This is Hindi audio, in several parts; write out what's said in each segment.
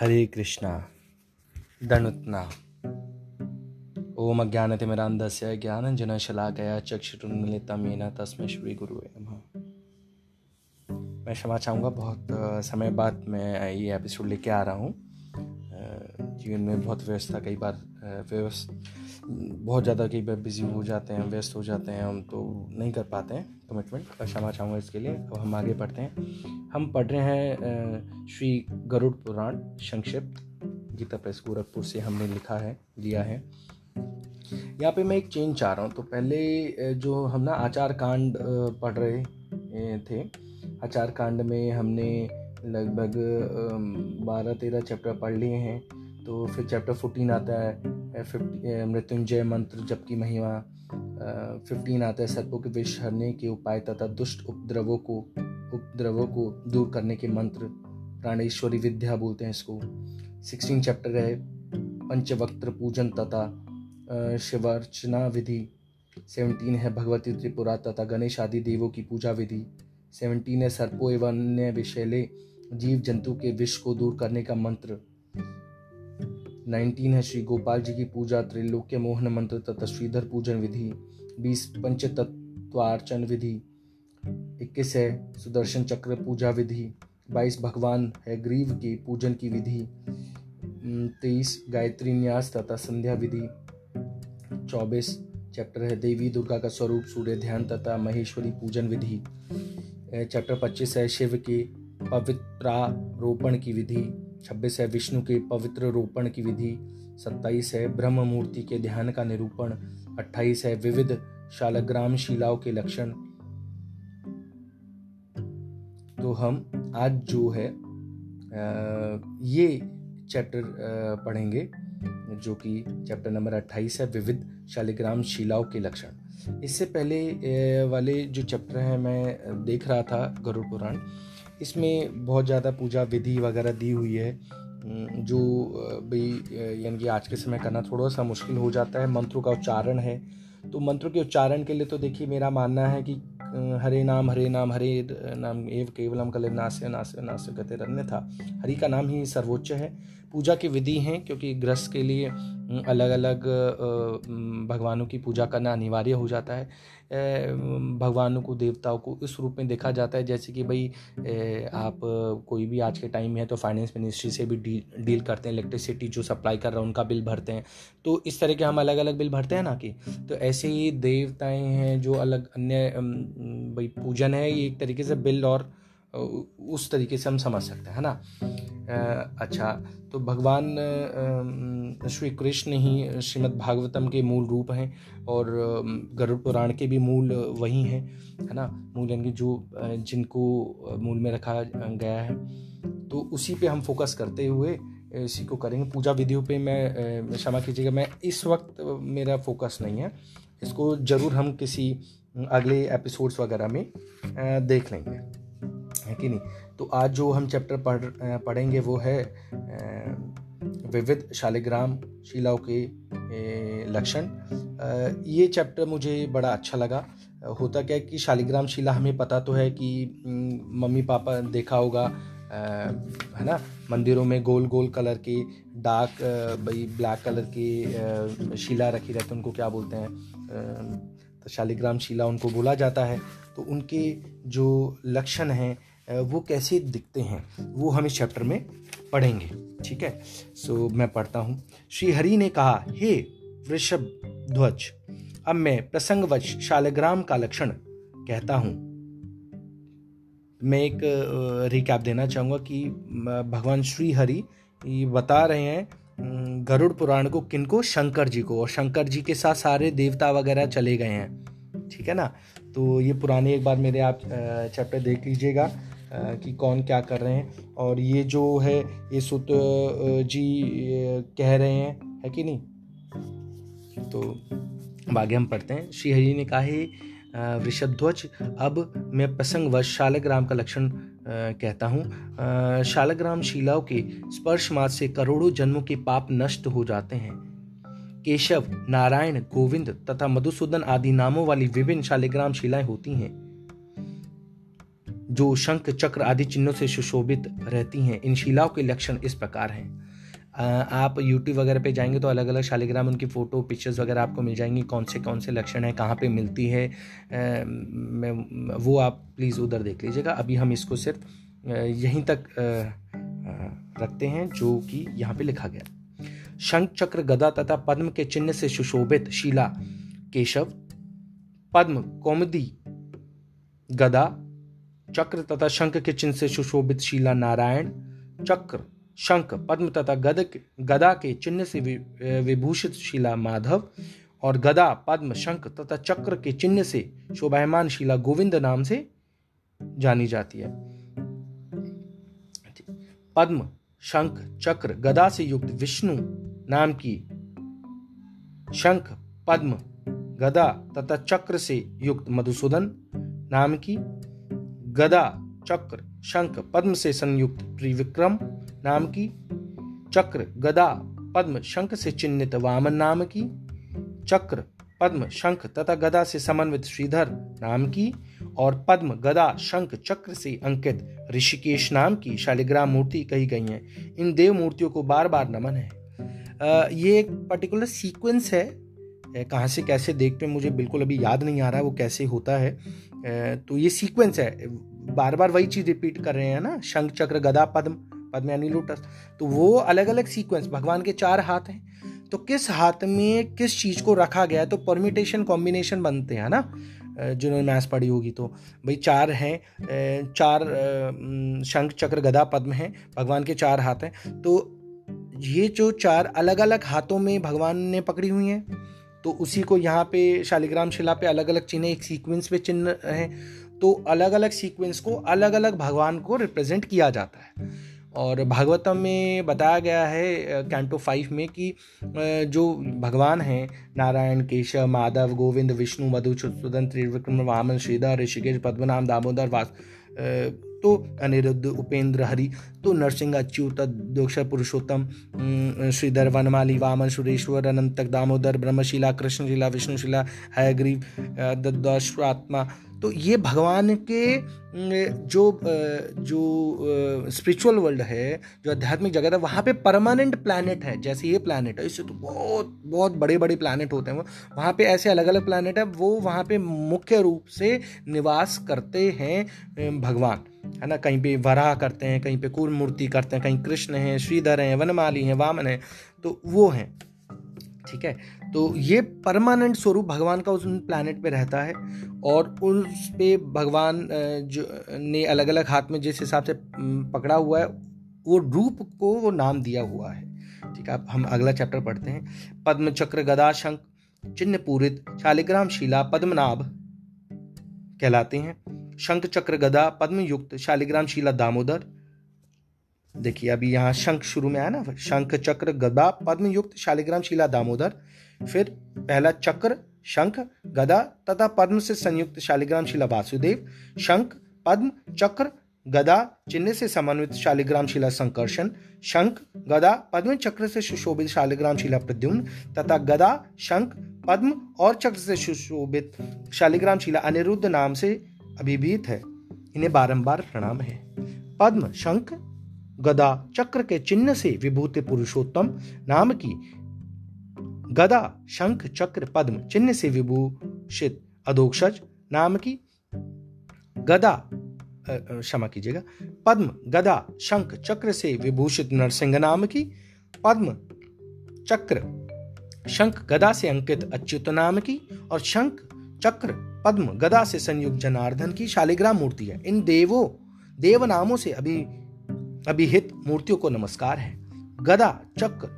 हरे कृष्णा दणुत्ना ओम अज्ञानतिमिरान्धस्य ज्ञानञ्जनशलाकया चक्षुरुन्मिलितं येन तस्मै श्री नमः। मैं क्षमा चाहूँगा, बहुत समय बाद मैं ये एपिसोड लेके आ रहा हूँ। जीवन में बहुत व्यवस्था, कई बार व्यवस्था बहुत ज़्यादा कई बार बिज़ी हो जाते हैं, व्यस्त हो जाते हैं, हम तो नहीं कर पाते हैं कमिटमेंट क्षमा चाहूँगा इसके लिए। अब हम आगे पढ़ते हैं। हम पढ़ रहे हैं श्री गरुड़ पुराण, संक्षिप्त। गीता प्रेस, गोरखपुर से हमने लिखा है, लिया है। यहाँ पे मैं एक चेंज चाह रहा हूँ। तो पहले जो हम ना आचार कांड पढ़ रहे थे। आचार कांड में हमने लगभग बारह तेरह चैप्टर पढ़ लिए हैं। तो फिर चैप्टर फोर्टीन आता है। फिफ्टी मृत्युंजय मंत्र जब की महिमा फिफ्टीन आता है सर्पों के विष हरने के उपाय तथा दुष्ट उपद्रवों को उपद्रवों को दूर करने के मंत्र प्राणेश्वरी विद्या बोलते हैं इसको। सिक्सटीन चैप्टर है, पंचवक्त्र पूजन तथा शिवार्चना विधि। सेवनटीन है भगवती त्रिपुरा तथा गणेश आदि देवों की पूजा विधि। सेवनटीन है सर्पो एवं अन्य विषैले जीव जंतु के विष को दूर करने का मंत्र। नाइनटीन है श्री गोपाल जी की पूजा, त्रिलोक्य मोहन मंत्र तथा श्रीधर पूजन विधि, बीस पंच तत्वार्चन विधि, इक्कीस है सुदर्शन चक्र पूजा विधि, बाईस भगवान है ग्रीव के पूजन की विधि तेईस गायत्री न्यास तथा संध्या विधि, चौबीस चैप्टर है देवी दुर्गा का स्वरूप, सूर्य ध्यान तथा महेश्वरी पूजन विधि चैप्टर पच्चीस है शिव के पवित्रारोपण की विधि छब्बीस है विष्णु के पवित्र रोपण की विधि, सत्ताईस है ब्रह्म मूर्ति के ध्यान का निरूपण, अट्ठाईस है विविध शालग्राम शिलाओं के लक्षण। तो हम आज जो है ये चैप्टर पढ़ेंगे, जो कि चैप्टर नंबर अट्ठाईस है विविध शालिग्राम शिलाओं के लक्षण। इससे पहले वाले जो चैप्टर हैं, मैं देख रहा था गरुड़ पुराण इसमें बहुत ज़्यादा पूजा विधि वगैरह दी हुई है। जो भाई यानी कि आज के समय करना थोड़ा सा मुश्किल हो जाता है। मंत्रों का उच्चारण है। तो मंत्रों के उच्चारण के लिए तो देखिए मेरा मानना है कि हरे नाम हरे नाम हरे नाम एव केवलम कल नास्य नास्य नास्य गते अन्य था हरि का नाम ही सर्वोच्च है। पूजा की विधि हैं, क्योंकि ग्रस्त के लिए अलग अलग भगवानों की पूजा करना अनिवार्य हो जाता है। भगवानों को, देवताओं को इस रूप में देखा जाता है, जैसे कि भाई आप कोई भी आज के टाइम में है तो फाइनेंस मिनिस्ट्री से भी डील डील करते हैं, इलेक्ट्रिसिटी जो सप्लाई कर रहा है, उनका बिल भरते हैं। तो इस तरह के हम अलग अलग बिल भरते हैं ना कि तो ऐसे ही देवताएँ हैं जो अलग, अन्य भाई, पूजन है, ये एक तरीके से बिल और उस तरीके से हम समझ सकते हैं है ना? अच्छा तो भगवान श्री कृष्ण ही श्रीमद् भागवतम के मूल रूप हैं और गरुड़ पुराण के भी मूल वही हैं है ना? मूल यानी जो जिनको मूल में रखा गया है। तो उसी पे हम फोकस करते हुए इसी को करेंगे। पूजा विधियों पे मैं क्षमा कीजिएगा मैं इस वक्त मेरा फोकस नहीं है। इसको ज़रूर हम किसी अगले एपिसोड्स वगैरह में देख लेंगे। है कि नहीं? तो आज जो हम चैप्टर पढ़ पढ़ेंगे वो है विविध शालिग्राम, शिलाओं के लक्षण। ये चैप्टर मुझे बड़ा अच्छा लगा। होता क्या है कि शालिग्राम शिला हमें पता तो है कि मम्मी पापा देखा होगा है ना? मंदिरों में गोल गोल कलर की डार्क भाई ब्लैक कलर की शिला रखी रहती है, उनको क्या बोलते हैं? तो शालिग्राम शिला उनको बोला जाता है। तो उनके जो लक्षण हैं वो कैसे दिखते हैं, वो हम इस चैप्टर में पढ़ेंगे। ठीक है? सो मैं पढ़ता हूँ। श्री हरि ने कहा, हे वृषभ ध्वज, अब मैं प्रसंगवश शालग्राम का लक्षण कहता हूँ। मैं एक रिकैप देना चाहूँगा कि भगवान श्री हरि बता रहे हैं गरुड़ पुराण को किनको? शंकर जी को। और शंकर जी के साथ सारे देवता वगैरह चले गए हैं। ठीक है ना? तो ये पुराने एक बार मेरे आप चैप्टर देख लीजिएगा। कि कौन क्या कर रहे हैं। और ये जो है, ये सुत जी कह रहे हैं, है कि नहीं? तो आगे हम पढ़ते हैं। श्री हरि ने कहा, है वृषध्वज अब मैं प्रसंगवश शालग्राम का लक्षण कहता हूँ। शालग्राम शिलाओं के स्पर्श मात से करोड़ों जन्मों के पाप नष्ट हो जाते हैं। केशव, नारायण, गोविंद तथा मधुसूदन आदि नामों वाली विभिन्न शालिग्राम शिलाएँ होती हैं। जो शंख, चक्र आदि चिन्हों से सुशोभित रहती हैं। इन शिलाओं के लक्षण इस प्रकार हैं। आप यूट्यूब वगैरह पे जाएँगे तो अलग अलग शालिग्राम, उनकी फ़ोटो पिक्चर्स वगैरह आपको मिल जाएँगी। कौन से कौन से लक्षण हैं, कहाँ पे मिलती है मैं, वो आप प्लीज़ उधर देख लीजिएगा। अभी हम इसको सिर्फ़ यहीं तक रखते हैं, जो कि यहाँ पे लिखा गया। शंख, चक्र, गदा तथा पद्म के चिन्ह से सुशोभित शिला, केशव, पद्म, कौमदी, गदा चक्र तथा शंख के चिन्ह से सुशोभित शिला नारायण, चक्र, शंख, पद्म तथा गद गदा के चिन्ह से विभूषित शिला माधव और गदा, पद्म, शंख तथा चक्र के चिन्ह से शोभायमान शिला गोविंद नाम से जानी जाती है। पद्म, शंख, चक्र, गदा से युक्त विष्णु नाम की शंख, पद्म, गदा तथा चक्र से युक्त मधुसूदन नाम की गदा चक्र शंख पद्म से संयुक्त त्रिविक्रम नाम की चक्र गदा पद्म शंख से चिन्हित वामन नाम की चक्र पद्म शंख तथा गदा से समन्वित श्रीधर नाम की और पद्म गदा शंख चक्र से अंकित ऋषिकेश नाम की शालिग्राम मूर्ति कही गई हैं। इन देव मूर्तियों को बार बार नमन है। आ, ये एक पर्टिकुलर सीक्वेंस है। कहाँ से कैसे देखते हैं मुझे बिल्कुल अभी याद नहीं आ रहा वो कैसे होता है। तो ये सीक्वेंस है। बार बार वही चीज़ रिपीट कर रहे हैं ना, शंख चक्र, गदा, पद्म पद्म यानी लोटस तो वो अलग अलग सीक्वेंस भगवान के चार हाथ हैं। तो किस हाथ में, किस चीज़ को रखा गया है? तो परमिटेशन कॉम्बिनेशन बनते हैं ना जिन्होंने मैथ्स पढ़ी होगी तो। भाई चार हैं चार शंख चक्र, गदा, पद्म हैं, भगवान के चार हाथ हैं। तो ये जो चार अलग अलग हाथों में भगवान ने पकड़ी हुई हैं तो उसी को यहाँ पे शालिग्राम शिला पे अलग अलग चिन्ह, एक सीक्वेंस पे चिन्ह हैं। तो अलग अलग सीक्वेंस को अलग अलग भगवान को रिप्रेजेंट किया जाता है। और भागवतम में बताया गया है कैंटो फाइव में कि जो भगवान हैं, नारायण, केशव, माधव, गोविंद, विष्णु मधु सुदन त्रिविक्रम, वामन, श्रीधर, ऋषिकेश पद्मनाम दामोदर, वास तो अनिरुद्ध, उपेंद्र, हरि तो नरसिंह, अच्युत दोक्ष पुरुषोत्तम श्रीधर, वनमाली, वामन, सुरेश्वर, अनंतक, दामोदर, ब्रह्मशिला, कृष्णशिला, विष्णुशिला, हयग्रीव ददाश्वात्मा तो ये भगवान के जो जो स्पिरिचुअल वर्ल्ड है, जो आध्यात्मिक जगत है, वहाँ पे परमानेंट प्लानट है, जैसे ये प्लानट है, इससे तो बहुत बहुत बड़े बड़े प्लानट होते हैं वहाँ पे ऐसे अलग अलग प्लानट है, वो वहाँ पे मुख्य रूप से निवास करते हैं भगवान। है ना? कहीं पे वराह करते हैं, कहीं पे कूर मूर्ति करते हैं, कहीं कृष्ण हैं, श्रीधर हैं, वनमाली हैं, वामन हैं तो वो हैं। ठीक है? तो ये परमानेंट स्वरूप भगवान का उस प्लानट पे रहता है और उस पे भगवान जो, ने अलग अलग हाथ में जिस हिसाब से पकड़ा हुआ है, वो रूप को वो नाम दिया हुआ है। ठीक है? अब हम अगला चैप्टर पढ़ते हैं। पद्म चक्र गदा शंख चिन्ह पूरित शालिग्राम शिला, पद्मनाभ कहलाते हैं। शंख चक्र गदा पद्म युक्त शालिग्राम शिला दामोदर देखिए, अभी यहाँ शंख शुरू में आया ना शंख चक्र गदा पद्म युक्त शालिग्राम शिला दामोदर, फिर पहला चक्र शंख गदा तथा पद्म से संयुक्त शालिग्राम शिला वासुदेव, शंख पद्म चक्र गदा चिन्ह से समन्वित शालिग्राम शिला संकर्षण, शंख गदा पद्म चक्र से सुशोभित शालिग्राम शिला प्रद्युम्न तथा गदा शंख पद्म और चक्र से सुशोभित शालिग्राम शिला अनिरुद्ध नाम से अभिभूत है। इन्हें बारंबार प्रणाम है। पद्म, शंख गदा चक्र के चिन्ह से विभूति पुरुषोत्तम नाम की गदा शंख चक्र पद्म चिन्ह से विभूषित अधोक्षज नाम की गदा क्षमा कीजिएगा, पद्म गदा शंख चक्र से विभूषित नरसिंह नाम की पद्म चक्र शंख गदा से अंकित अच्युत नाम की और शंख चक्र पद्म गदा से संयुक्त जनार्दन की शालिग्राम मूर्ति है। इन देवों देव नामों से अभी अभिहित मूर्तियों को नमस्कार है। गदा चक्र।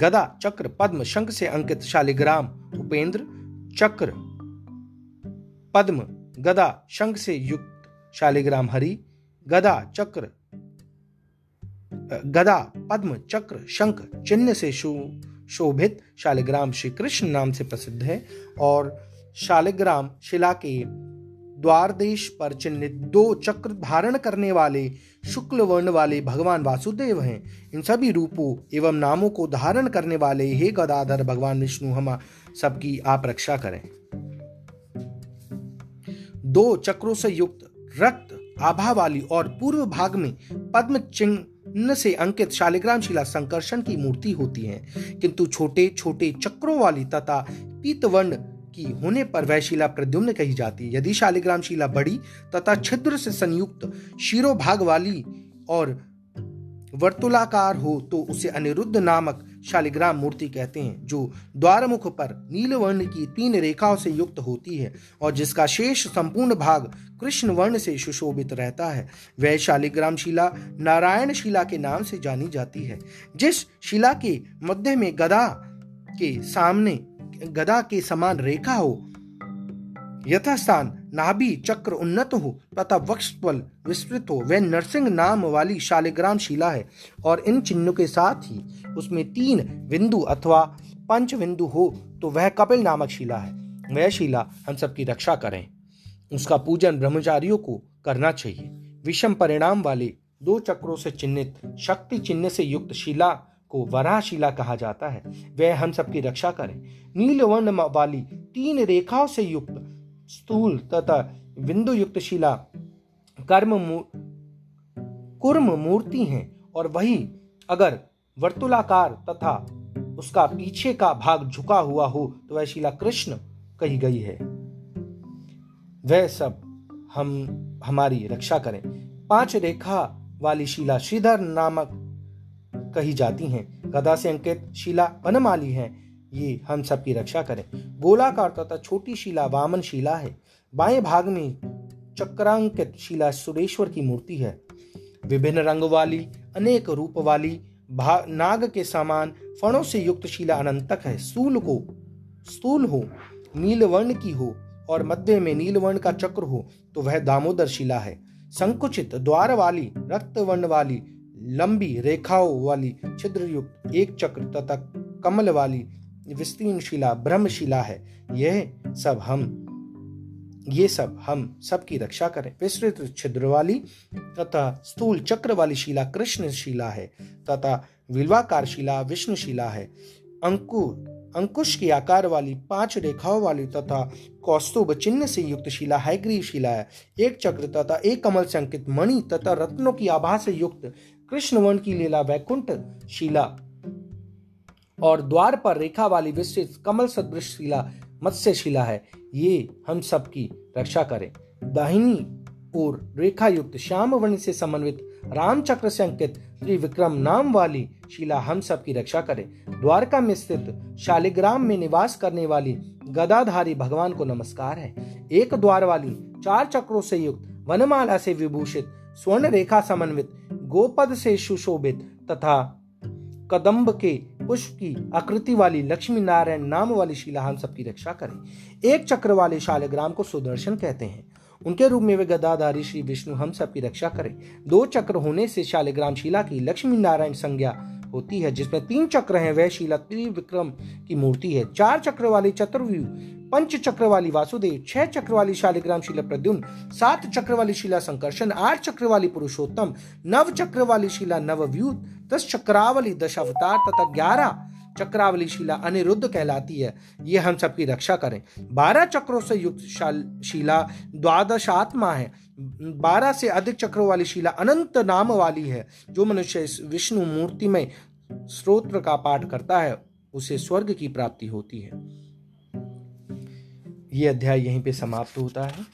गदा चक्र पद्म शंख से अंकित शालिग्राम उपेंद्र चक्र। पद्म गदा शंख से युक्त शालिग्राम हरि। गदा चक्र गदा पद्म चक्र शंख चिन्ह से शो, शोभित शालिग्राम श्री कृष्ण नाम से प्रसिद्ध है और शालिग्राम शिला के द्वार देश पर चिन्हित दो चक्र धारण करने वाले शुक्ल वर्ण वाले भगवान वासुदेव हैं। इन सभी रूपों एवं नामों को धारण करने वाले हे गदाधर, भगवान विष्णु, हम सबकी आप रक्षा करें। दो चक्रों से युक्त रक्त आभा वाली और पूर्व भाग में पद्म चिन्ह से अंकित शालिग्राम शिला संकर्षण की मूर्ति होती है। किंतु छोटे छोटे चक्रों वाली तथा पीतवर्ण की होने पर वह शिला प्रद्युम्न कही जाती। है यदि शालिग्राम शिला बड़ी तथा छिद्र से संयुक्त शिरोभाग वाली और वर्तुलाकार हो तो उसे अनिरुद्ध नामक शालिग्राम मूर्ति कहते हैं, जो द्वारमुख पर नीलवर्ण की तीन रेखाओं से युक्त होती है और जिसका शेष संपूर्ण भाग कृष्ण वर्ण से सुशोभित रहता है। वह शालिग्राम शिला नारायण शिला के नाम से जानी जाती है, जिस शिला के मध्य में गदा के सामने गदा के समान रेखा हो। यथास्थान नाभि चक्र उन्नत हो, तथा वक्षपल विस्तृत हो। वह नरसिंह नाम वाली शालिग्राम शिला है, और इन चिन्हों के साथ ही उसमें तीन बिंदु अथवा पंच बिंदु हो तो वह कपिल नामक शिला है। वह शिला हम सबकी रक्षा करें। उसका पूजन ब्रह्मचारियों को करना चाहिए। विषम परिणाम वाले दो चक्रों से चिन्हित, शक्ति चिन्ह से युक्त शिला को वराह शिला कहा जाता है। वह हम सबकी रक्षा करें। नीलवर्ण वाली तीन रेखाओं से युक्त स्थूल तथा बिंदु युक्त शिला कर्म कुर्म मूर्ति हैं और वही अगर वर्तुलाकार तथा उसका पीछे का भाग झुका हुआ हो तो वह शिला कृष्ण कही गई है। वह सब हम, हमारी रक्षा करें। पाँच रेखा वाली शिला श्रीधर नामक कही जाती हैं। गदा से अंकित शिला वनमाली है। ये हम सब की रक्षा करें। गोलाकार तथा छोटी शिला वामन शिला है। बाएँ भाग में चक्रांकित शिला सुरेश्वर की मूर्ति है। विभिन्न रंग वाली, अनेक रूप वाली नाग के समान फणों से युक्त शिला अनंतक है। स्थूल को, स्थूल हो, नीलवर्ण की हो और मध्य में नीलवर्ण का चक्र हो तो वह दामोदर शिला है। संकुचित, द्वार वाली रक्त वर्ण वाली लंबी रेखाओं वाली छिद्र युक्त एक चक्र तथा कमल वाली विस्तीर्ण शिला ब्रह्मशिला है। यह सब हम, ये सब हम सबकी रक्षा करें। विस्तृत छिद्र वाली तथा स्थूल चक्र वाली शिला कृष्ण शिला है तथा विल्वाकार शिला विष्णु शिला है। अंकु, अंकुश के आकार वाली पाँच रेखाओं वाली तथा कौस्तुभ चिन्ह से युक्त शिला, हैग्रीव शिला है। एक चक्र तथा एक कमल से अंकित मणि तथा रत्नों की आभा से युक्त कृष्ण वर्ण की लीला वैकुंठ शिला। और द्वार पर रेखा वाली विस्तृत कमल सदृश शिला मत्स्य शिला है। ये हम सबकी रक्षा करें। दाहिनी और रेखा युक्त श्याम वर्ण से समन्वित राम चक्र से अंकित श्री विक्रम नाम वाली शिला हम सबकी रक्षा करे। द्वारका में स्थित शालिग्राम में निवास करने वाली गदाधारी भगवान को नमस्कार है। एक द्वार वाली चार चक्रों से युक्त वनमाला से विभूषित स्वर्ण रेखा समन्वित गोपद से सुशोभित तथा कदम्ब के पुष्प की आकृति वाली लक्ष्मी नारायण नाम वाली शिला हम सबकी रक्षा करें। एक चक्र वाले शालग्राम को सुदर्शन कहते हैं। उनके रूप में वे गदाधारी श्री विष्णु हम सबकी रक्षा करें। दो चक्र होने से शालिग्राम शिला की लक्ष्मी नारायण संज्ञा होती है, जिसमें तीन चक्र हैं। वह शिला त्रिविक्रम की मूर्ति है। चार चक्र वाली चतुर्व्यू पंच चक्र वाली वासुदेव, छह चक्र वाली शालिग्राम शिला प्रद्युम्न, सात चक्र वाली शिला संकर्षण, आठ चक्र वाली पुरुषोत्तम, नव चक्र वाली शिला नवव्यूत, दस चक्रावली दश अवतार तथा ग्यारह चक्रावली शिला अनिरुद्ध कहलाती है। ये हम सबकी रक्षा करें। बारह चक्रों से युक्त शिला द्वादश आत्मा है। बारह से अधिक चक्रों वाली शिला अनंत नाम वाली है, जो मनुष्य इस विष्णु मूर्ति में स्रोत्र का पाठ करता है, उसे स्वर्ग की प्राप्ति होती है। यह अध्याय यहीं पे समाप्त होता है।